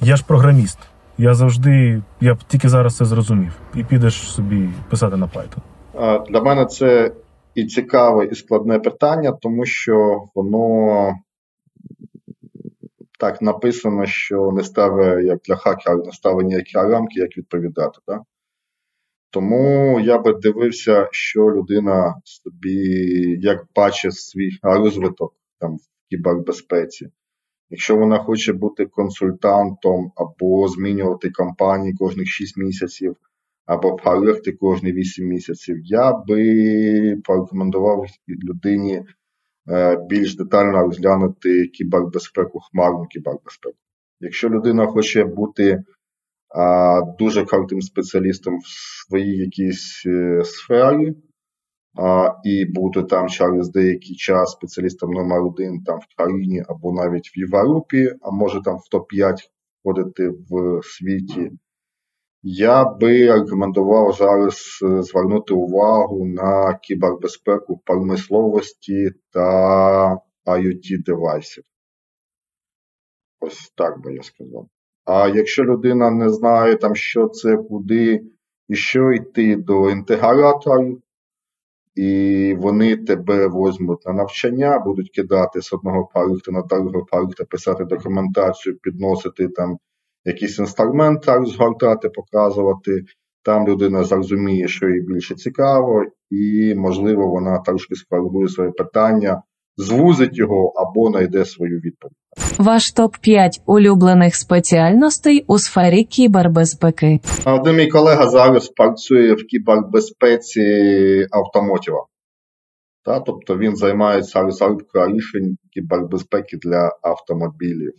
я ж програміст, я завжди, я тільки зараз це зрозумів, і підеш собі писати на Python. Для мене це і цікаве, і складне питання, тому що воно. Так написано, що не ставить як для хакера, не ставить ніякі рамки, як відповідати. Так? Тому я би дивився, що людина собі як бачить свій розвиток там в кібербезпеці. Якщо вона хоче бути консультантом або змінювати компанії кожних 6 місяців, або проекти кожні 8 місяців, я би порекомендував людині більш детально розглянути кібербезпеку, хмарну кібербезпеку. Якщо людина хоче бути а, дуже крутим спеціалістом в своїй якійсь е, сфері, і бути там через деякий час спеціалістом номер один там в країні або навіть в Європі, а може там в топ-5 входити в світі. Я би рекомендував зараз е, звернути увагу на кібербезпеку промисловості та IoT девайсів. Ось так би я сказав. А якщо людина не знає, там, що це, куди і що йти до інтеграторів, і вони тебе возьмуть на навчання, будуть кидати з одного проєкту на другий проєкт, писати документацію, підносити там якийсь інструмент, розгортати, показувати. Там людина зрозуміє, що їй більше цікаво, і, можливо, вона трошки скоригує своє питання, звузить його або знайде свою відповідь. Ваш топ 5 улюблених спеціальностей у сфері кібербезпеки. Один мій колега зараз працює в кібербезпеці автомотіва. Та, тобто він займається розробкою рішень кібербезпеки для автомобілів.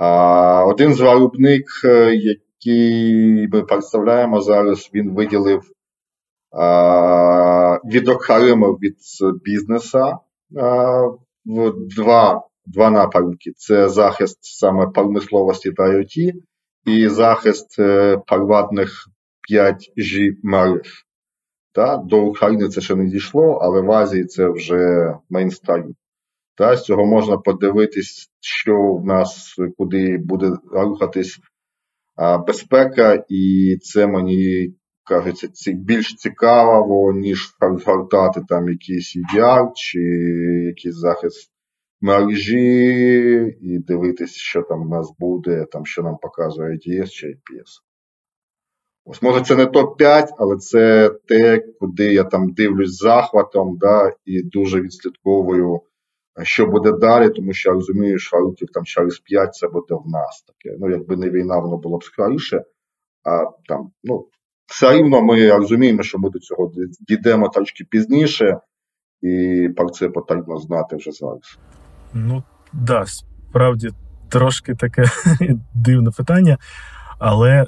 А, Один з виробник, е, який ми представляємо зараз, він виділив відокремив від бізнеса в два два напрямки: це захист саме промисловості та IoT і захист е, приватних 5G мереж. До України це ще не дійшло, але в Азії це вже мейнстрім. Та, З цього можна подивитись, що в нас куди буде рухатись а, безпека, і це мені кажеться ці, більш цікаво, ніж розгортати там якийсь EDR чи якийсь захист мережі і дивитися, що там в нас буде, там, що нам показує IDS чи IPS. Ось, може, це не топ-5, але це те, куди я там дивлюсь захватом, да, і дуже відслідковую, що буде далі, тому що я розумію, що років там через 5 це буде в нас таке. Ну, якби не війна, воно було б скоріше, а там, ну, все рівно ми розуміємо, що ми до цього дійдемо трошки пізніше, і про це потрібно знати вже зараз. Ну, да, справді трошки таке дивне питання. Але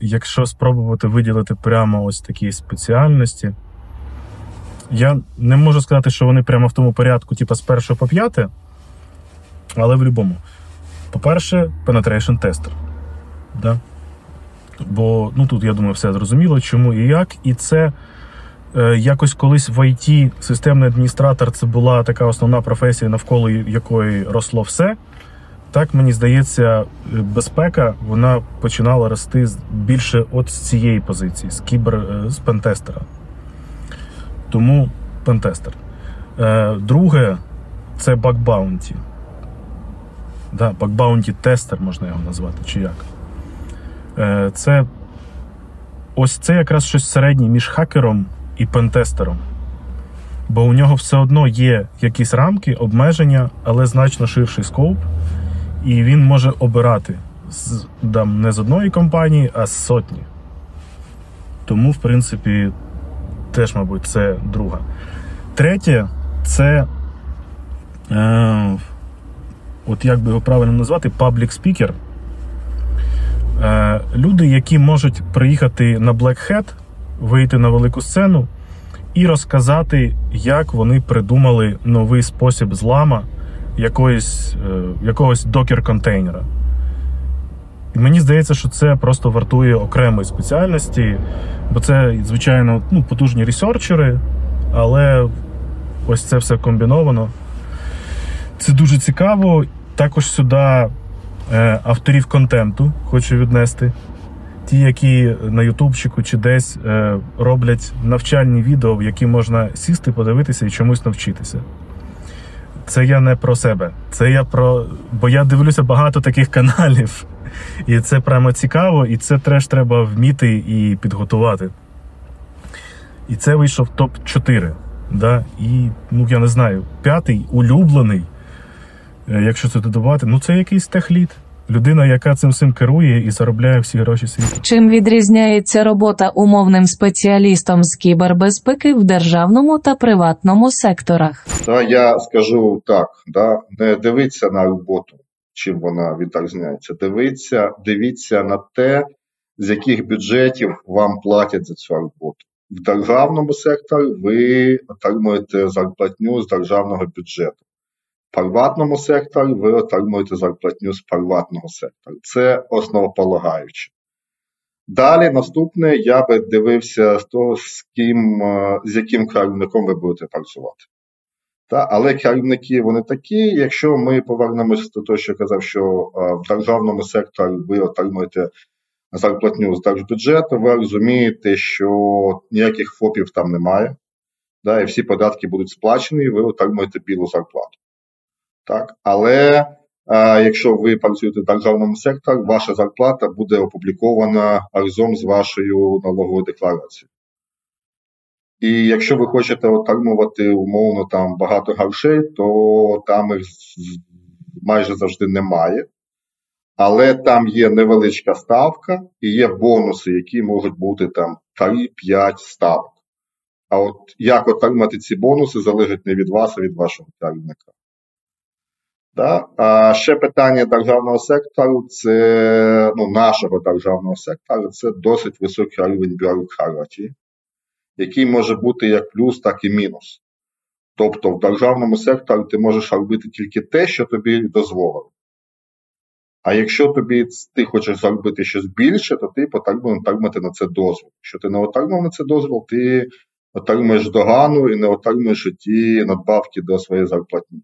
якщо спробувати виділити прямо ось такі спеціальності, я не можу сказати, що вони прямо в тому порядку, типу з першого по п'яте, але в будь-якому. По-перше, penetration tester. Да? Бо ну, тут, я думаю, все зрозуміло, чому і як. І це Е, якось колись в ІТ системний адміністратор це була така основна професія, навколо якої росло все. Так мені здається, безпека вона починала рости більше от з цієї позиції, з кібер е, з пентестера. Тому пентестер. Друге, це бакбаунті. Да, тестер можна його назвати, чи як. Це ось це якраз щось середнє між хакером і пентестером. Бо у нього все одно є якісь рамки, обмеження, але значно ширший скоп, і він може обирати з, там, не з одної компанії, а з сотні. Тому, в принципі, теж, мабуть, це друга. Третє, це, е, от як би його правильно назвати, public speaker. Е, Люди, які можуть приїхати на Black Hat, вийти на велику сцену і розказати, як вони придумали новий спосіб злама якоїсь, е, якогось докер-контейнера. І мені здається, що це просто вартує окремої спеціальності, бо це, звичайно, ну, потужні ресерчери, але ось це все комбіновано. Це дуже цікаво. Також сюди е, авторів контенту хочу віднести ті, які на Ютубчику чи десь е, роблять навчальні відео, в які можна сісти, подивитися і чомусь навчитися. Це я не про себе. Це я про. Бо я дивлюся багато таких каналів. І це прямо цікаво, і це теж треба вміти і підготувати. І це вийшов топ-4. Да? І, ну я не знаю, п'ятий улюблений, е, якщо це додавати, ну це якийсь техлід. Людина, яка цим всім керує і заробляє всі гроші світу. Чим відрізняється робота умовним спеціалістом з кібербезпеки в державному та приватному секторах? Та я скажу так: да, не дивіться на роботу, чим вона відрізняється. Дивіться, дивіться на те, з яких бюджетів вам платять за цю роботу. В державному секторі ви отримуєте зарплатню з державного бюджету. В приватному секторі ви отримуєте зарплатню з приватного сектору. Це основополагаюче. Далі наступне я би дивився з того, з ким, е, з яким керівником ви будете працювати. Та, але керівники вони такі. Якщо ми повернемося до того, що я казав, що е, в державному секторі ви отримуєте зарплатню з держбюджету, ви розумієте, що ніяких ФОПів там немає, да, і всі податки будуть сплачені, і ви отримуєте білу зарплату. Так? Але а, якщо ви працюєте в державному секторі, ваша зарплата буде опублікована разом з вашою налоговою декларацією. І якщо ви хочете отримувати умовно там багато грошей, то там їх майже завжди немає. Але там є невеличка ставка і є бонуси, які можуть бути там 3-5 ставок. А от як отримати ці бонуси, залежить не від вас, а від вашого керівника. Да? А ще питання державного сектору, це ну, нашого державного сектору, це досить високий рівень бюрократії, який може бути як плюс, так і мінус. Тобто в державному секторі ти можеш робити тільки те, що тобі дозволено. А якщо тобі ти хочеш заробити щось більше, то ти потрібно отримати на це дозвіл. Якщо ти не отримав на це дозвіл, ти отримуєш догану і не отримуєш ті надбавки до своєї зарплатні.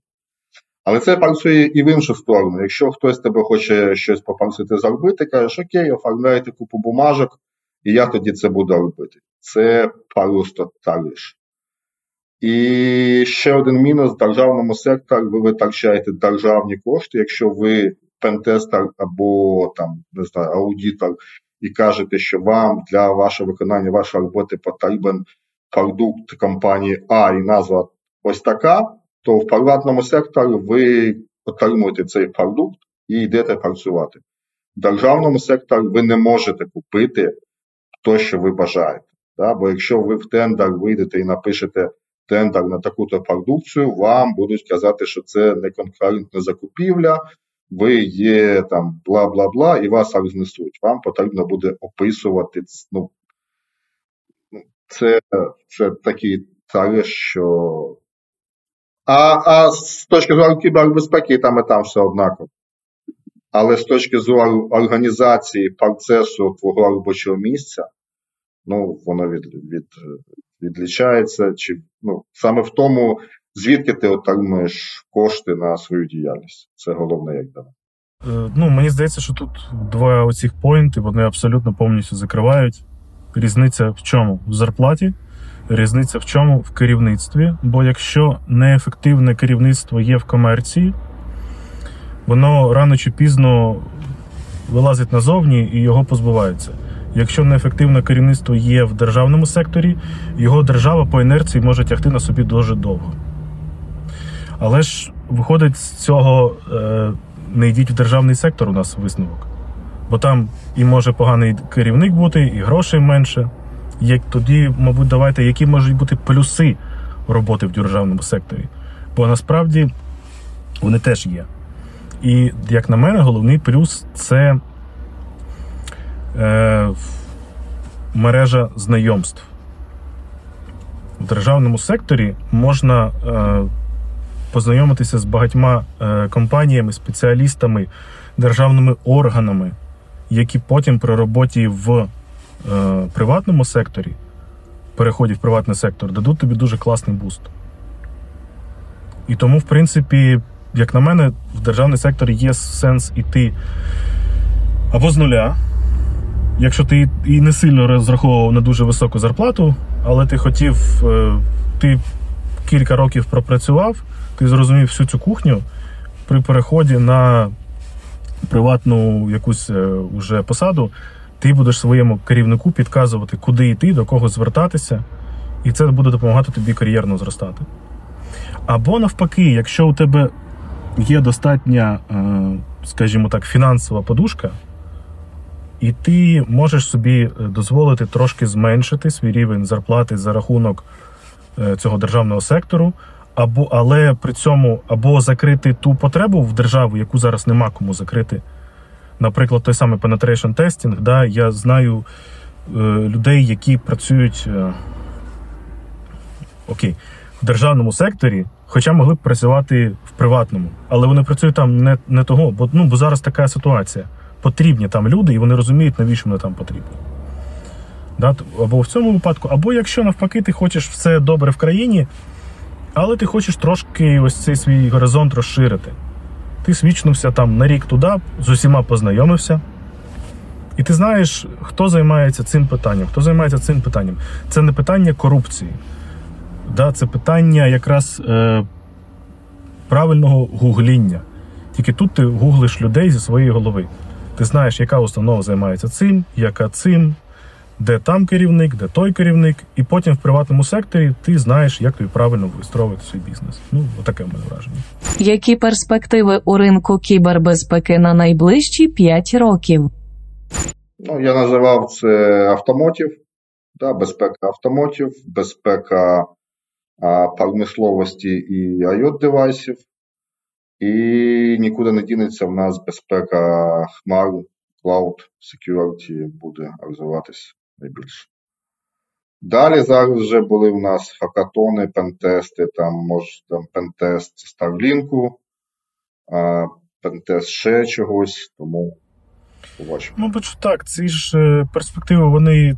Але це працює і в іншу сторону. Якщо хтось тебе хоче щось попросити заробити, кажеш, окей, оформляйте купу бумажок, і я тоді це буду робити. Це просто тариш. І ще один мінус в державному секторі ви витрачаєте державні кошти, якщо ви пентестер або там не знаю, аудитор, і кажете, що вам для вашого виконання вашої роботи потрібен продукт компанії А і назва ось така, то в приватному секторі ви отримуєте цей продукт і йдете працювати. В державному секторі ви не можете купити те, що ви бажаєте. Да? Бо якщо ви в тендер вийдете і напишете тендер на таку-то продукцію, вам будуть казати, що це не конкурентна закупівля, ви є там бла бла бла, і вас рознесуть. Вам потрібно буде описувати. ну, Це це такий тариф, що. А а з точки зору кібербезпеки, там і там все однаково. Але з точки зору організації процесу твого робочого місця, ну, воно від, від, відлічається. Чи, ну, Саме в тому звідки ти отримуєш кошти на свою діяльність. Це головне, як дано. Е, ну, мені здається, що тут два оцих поінти вони абсолютно повністю закривають. Різниця в чому? В зарплаті, різниця в чому в керівництві. Бо якщо неефективне керівництво є в комерції, воно рано чи пізно вилазить назовні і його позбувається. Якщо неефективне керівництво є в державному секторі, його держава по інерції може тягти на собі дуже довго. Але ж виходить з цього е, не йдіть в державний сектор у нас висновок. Бо там і може поганий керівник бути, і грошей менше. Як тоді, мабуть, давайте, які можуть бути плюси роботи в державному секторі. Бо насправді вони теж є. І, як на мене, головний плюс це е, мережа знайомств. В державному секторі можна е, познайомитися з багатьма е, компаніями, спеціалістами, державними органами, які потім при роботі в е, приватному секторі, переході в приватний сектор, дадуть тобі дуже класний буст. І тому, в принципі, як на мене, в державний сектор є сенс іти або з нуля. Якщо ти і не сильно розраховував на дуже високу зарплату, але ти хотів, е, ти кілька років пропрацював, ти зрозумів всю цю кухню при переході на приватну якусь е, уже посаду, ти будеш своєму керівнику підказувати, куди йти, до кого звертатися, і це буде допомагати тобі кар'єрно зростати. Або навпаки, якщо у тебе є достатня, е, скажімо так, фінансова подушка, і ти можеш собі е, дозволити трошки зменшити свій рівень зарплати за рахунок е, цього державного сектору, або, але при цьому або закрити ту потребу в державу, яку зараз нема кому закрити. Наприклад, той самий penetration testing, да, я знаю е, людей, які працюють е, окей, в державному секторі, хоча могли б працювати в приватному, але вони працюють там не не того, бо ну, бо зараз така ситуація. Потрібні там люди, і вони розуміють, навіщо вони там потрібні. Да? Або в цьому випадку, або якщо навпаки ти хочеш все добре в країні, але ти хочеш трошки ось цей свій горизонт розширити. Ти свічнувся там на рік туди, з усіма познайомився. І ти знаєш, хто займається цим питанням, хто займається цим питанням. Це не питання корупції. Да, Це питання якраз е, правильного гугління. Тільки тут ти гуглиш людей зі своєї голови. Ти знаєш, яка установа займається цим, яка цим, де там керівник, де той керівник, і потім в приватному секторі ти знаєш, як тобі правильно вистроювати свій бізнес. Ну, отаке в мене враження. Які перспективи у ринку кібербезпеки на найближчі 5 років? Ну, я називав це автомотів, да, безпека автомотів, безпека промисловості і IoT девайсів. І нікуди не дінеться в нас безпека хмару, Cloud Security буде розвиватися найбільше. Далі зараз вже були в нас хакатони, пентести, там може там пентест Starlink, пентест ще чогось, тому побачимо. Мабуть, так, ці ж е, перспективи вони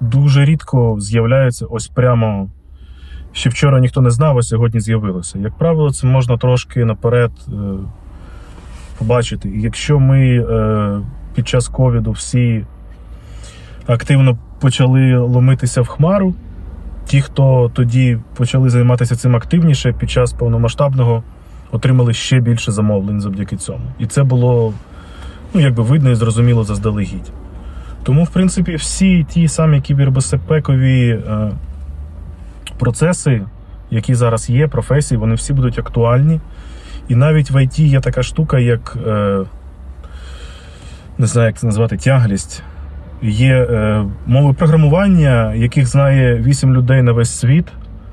дуже рідко з'являються ось прямо. Ще вчора ніхто не знав, а сьогодні з'явилося. Як правило, це можна трошки наперед е, побачити. І якщо ми е, під час ковіду всі активно почали ломитися в хмару, ті, хто тоді почали займатися цим активніше, під час повномасштабного отримали ще більше замовлень завдяки цьому. І це було ну, якби видно і зрозуміло заздалегідь. Тому, в принципі, всі ті самі кібербезпекові е, процеси, які зараз є, професії, вони всі будуть актуальні. І навіть в ІТ є така штука, як е, не знаю, як це назвати, тяглість. Є е, мови програмування, яких знає 8 людей на весь світ.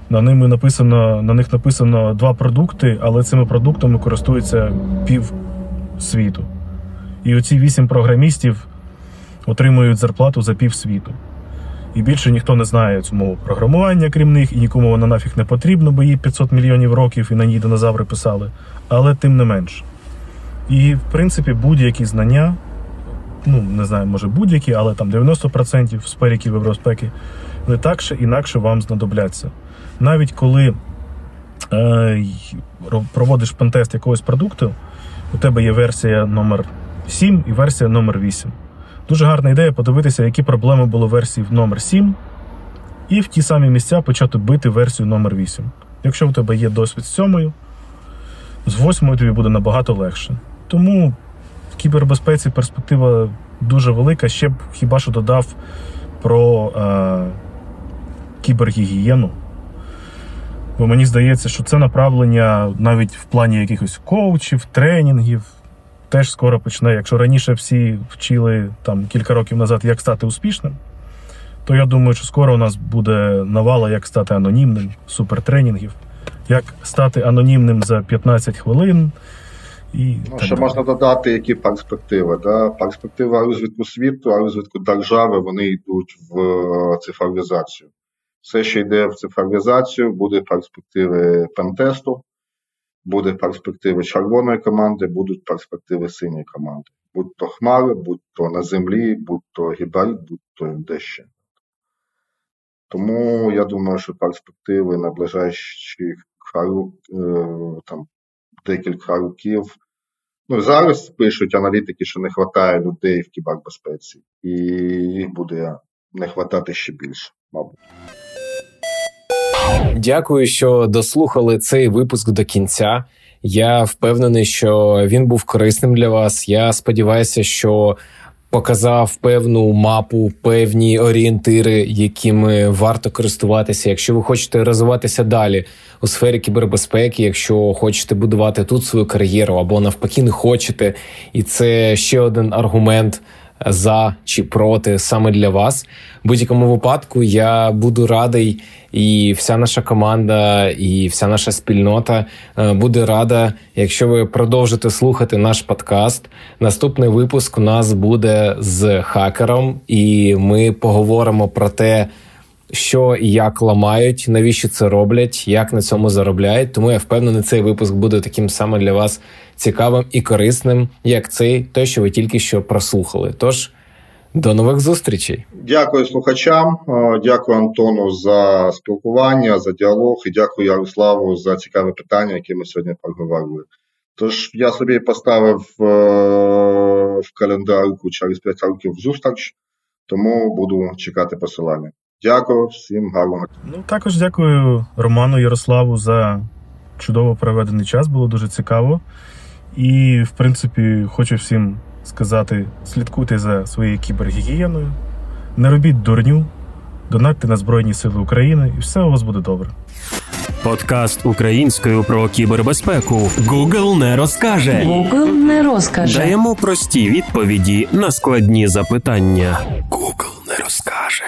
На ними написано, на них написано два продукти, але цими продуктами користується пів світу. І оці 8 програмістів отримують зарплату за пів світу. І більше ніхто не знає цю мову програмування, крім них, і нікому вона нафіг не потрібна, бо їй 500 мільйонів років і на ній динозаври писали. Але тим не менш. І, в принципі, будь-які знання, ну, не знаю, може будь-які, але там 90% в сфері кібербезпеки, вони так чи інакше вам знадобляться. Навіть коли е, проводиш пентест якогось продукту, у тебе є версія номер 7 і версія номер 8 Дуже гарна ідея подивитися, які проблеми були в версії номер 7 і в ті самі місця почати бити версію номер 8 Якщо в тебе є досвід з сьомою, з восьмою тобі буде набагато легше. Тому в кібербезпеці перспектива дуже велика. Ще б хіба що додав про е, кібергігієну. Бо мені здається, що це направлення навіть в плані якихось коучів, тренінгів теж скоро почне. Якщо раніше всі вчили там кілька років назад, як стати успішним, то я думаю, що скоро у нас буде навала, як стати анонімним, супертренінгів, як стати анонімним за 15 хвилин. І ну, Ще можна додати, які перспективи. Да? Перспектива розвитку світу, а розвитку держави вони йдуть в е, цифровізацію. Все, що йде в цифровізацію, буде перспективи пентесту, буде перспективи червоної команди, будуть перспективи синьої команди. Будь то хмари, будь то на землі, будь то гібрид, будь то дещо. Тому я думаю, що перспективи на ближайші е, там, декілька років. Ну, зараз пишуть аналітики, що не вистачає людей в кібербезпеці, і їх буде не вистачати ще більше, мабуть. Дякую, що дослухали цей випуск до кінця. Я впевнений, що він був корисним для вас. Я сподіваюся, що показав певну мапу, певні орієнтири, якими варто користуватися. Якщо ви хочете розвиватися далі у сфері кібербезпеки, якщо хочете будувати тут свою кар'єру або навпаки не хочете, і це ще один аргумент за чи проти саме для вас. В будь-якому випадку я буду радий, і вся наша команда, і вся наша спільнота е, буде рада, якщо ви продовжите слухати наш подкаст. Наступний випуск у нас буде з хакером, і ми поговоримо про те що і як ламають, навіщо це роблять, як на цьому заробляють. Тому я впевнений, цей випуск буде таким саме для вас цікавим і корисним, як цей, той, що ви тільки що прослухали. Тож до нових зустрічей. Дякую слухачам, е, дякую Антону за спілкування, за діалог і дякую Ярославу за цікаве питання, яке ми сьогодні поговорили. Тож я собі поставив е, в календарку через 5 років зустріч, тому буду чекати посилання. Дякую всім гарного. Ну також дякую Роману Ярославу за чудово проведений час. Було дуже цікаво. І, в принципі, хочу всім сказати: слідкуйте за своєю кібергігієною, не робіть дурню, донатьте на Збройні Сили України, і все у вас буде добре. Подкаст українською про кібербезпеку. Google не розкаже. Google не розкаже. Даємо прості відповіді на складні запитання. Google не розкаже.